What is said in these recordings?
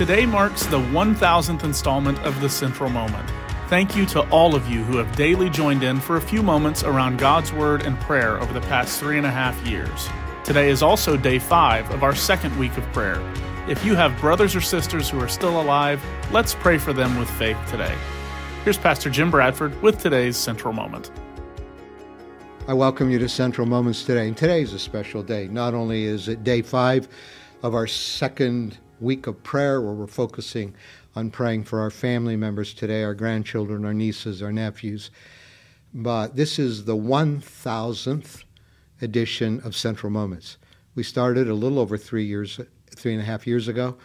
Today marks the 1000th installment of the Central Moment. Thank you to all of you who have daily joined in for a few moments around God's Word and prayer over the past three and a half years. Today is also day five of our second week of prayer. If you have brothers or sisters who are still alive, let's pray for them with faith today. Here's Pastor Jim Bradford with today's Central Moment. I welcome you to Central Moments today. And today is a special day. Not only is it day five of our second week of prayer where we're focusing on praying for our family members today, our grandchildren, our nieces, our nephews, but this is the 1000th edition of Central Moments. We started a little over three years, three and a half years ago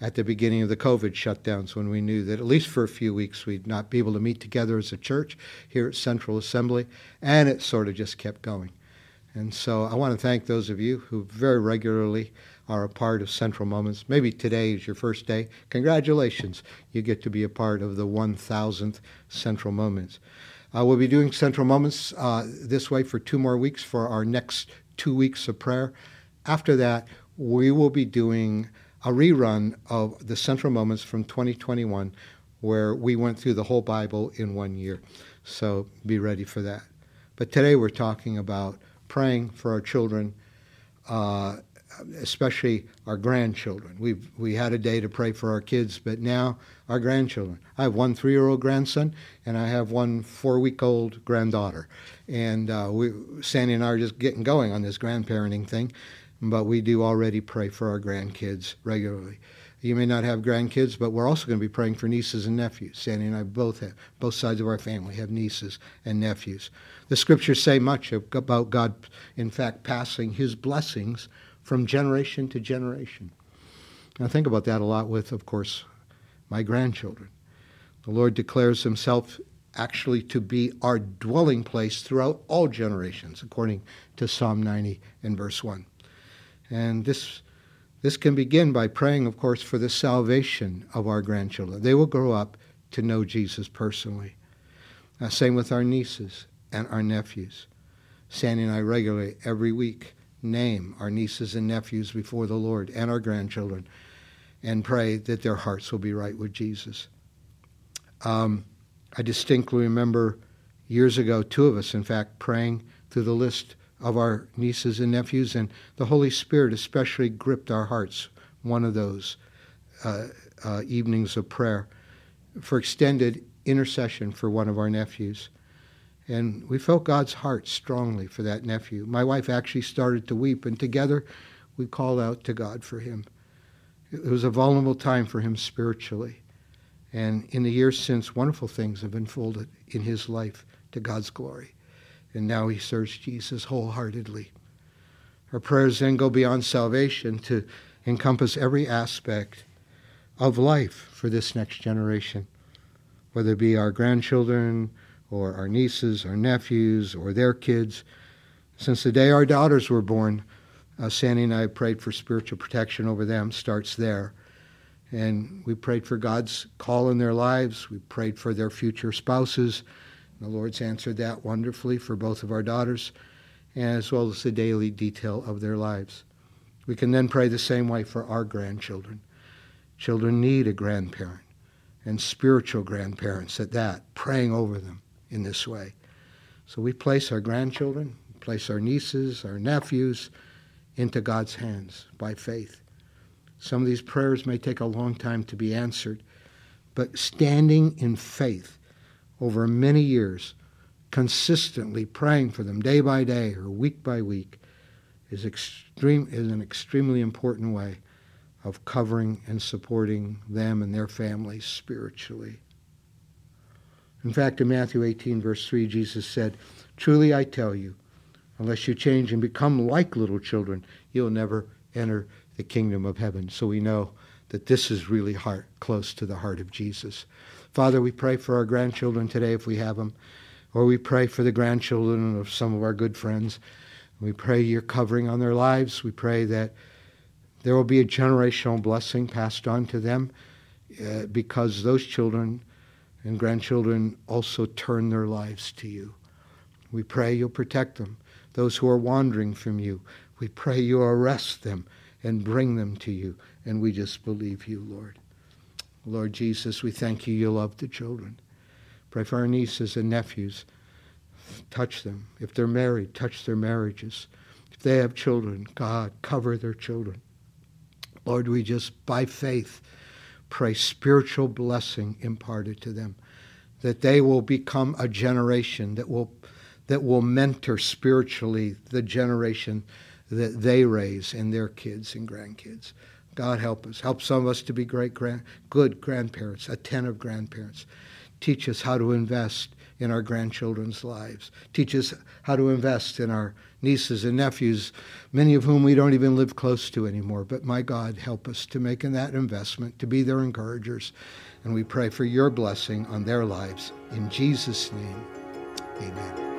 at the beginning of the COVID shutdowns when we knew that at least for a few weeks we'd not be able to meet together as a church here at Central Assembly, and it sort of just kept going. And so I want to thank those of you who very regularly are a part of Central Moments. Maybe today is your first day. Congratulations. You get to be a part of the 1000th Central Moments. Uh, we'll be doing Central Moments uh, this way for two more weeks for our next two weeks of prayer. After that, we will be doing a rerun of the central moments from 2021 where we went through the whole Bible in one year. So be ready for that. But today we're talking about praying for our children, uh, especially our grandchildren. We've we had a day to pray for our kids, but now our grandchildren. I have one three-year-old grandson, and I have one four-week-old granddaughter. And uh, we, Sandy and I are just getting going on this grandparenting thing but we do already pray for our grandkids regularly. You may not have grandkids, but we're also going to be praying for nieces and nephews. Sandy and I both have, both sides of our family have nieces and nephews. The scriptures say much about God, in fact, passing his blessings from generation to generation. I think about that a lot with, of course, my grandchildren. The Lord declares himself actually to be our dwelling place throughout all generations, according to Psalm 90 and verse 1. And this, this can begin by praying, of course, for the salvation of our grandchildren. They will grow up to know Jesus personally. Uh, same with our nieces and our nephews. Sandy and I regularly, every week, name our nieces and nephews before the Lord and our grandchildren and pray that their hearts will be right with Jesus. Um, I distinctly remember years ago, two of us, in fact, praying through the list of our nieces and nephews, and the Holy Spirit especially gripped our hearts one of those uh, uh, evenings of prayer for extended intercession for one of our nephews. And we felt God's heart strongly for that nephew. My wife actually started to weep, and together we called out to God for him. It was a vulnerable time for him spiritually. And in the years since, wonderful things have unfolded in his life to God's glory and now he serves Jesus wholeheartedly. Our prayers then go beyond salvation to encompass every aspect of life for this next generation, whether it be our grandchildren or our nieces, our nephews, or their kids. Since the day our daughters were born, uh, Sandy and I prayed for spiritual protection over them, starts there. And we prayed for God's call in their lives. We prayed for their future spouses. The Lord's answered that wonderfully for both of our daughters, as well as the daily detail of their lives. We can then pray the same way for our grandchildren. Children need a grandparent and spiritual grandparents at that, praying over them in this way. So we place our grandchildren, place our nieces, our nephews into God's hands by faith. Some of these prayers may take a long time to be answered, but standing in faith over many years, consistently praying for them day by day or week by week, is, extreme, is an extremely important way of covering and supporting them and their families spiritually. In fact, in Matthew 18, verse 3, Jesus said, Truly I tell you, unless you change and become like little children, you'll never enter the kingdom of heaven. So we know that this is really heart, close to the heart of Jesus. Father, we pray for our grandchildren today if we have them, or we pray for the grandchildren of some of our good friends. We pray your covering on their lives. We pray that there will be a generational blessing passed on to them uh, because those children and grandchildren also turn their lives to you. We pray you'll protect them. Those who are wandering from you, we pray you arrest them and bring them to you. And we just believe you, Lord. Lord Jesus, we thank you. You love the children. Pray for our nieces and nephews. Touch them. If they're married, touch their marriages. If they have children, God, cover their children. Lord, we just, by faith, pray spiritual blessing imparted to them, that they will become a generation that will, that will mentor spiritually the generation that they raise and their kids and grandkids. God help us. Help some of us to be great grand, good grandparents, attentive grandparents. Teach us how to invest in our grandchildren's lives. Teach us how to invest in our nieces and nephews, many of whom we don't even live close to anymore. But my God, help us to make in that investment, to be their encouragers. And we pray for your blessing on their lives. In Jesus' name, amen.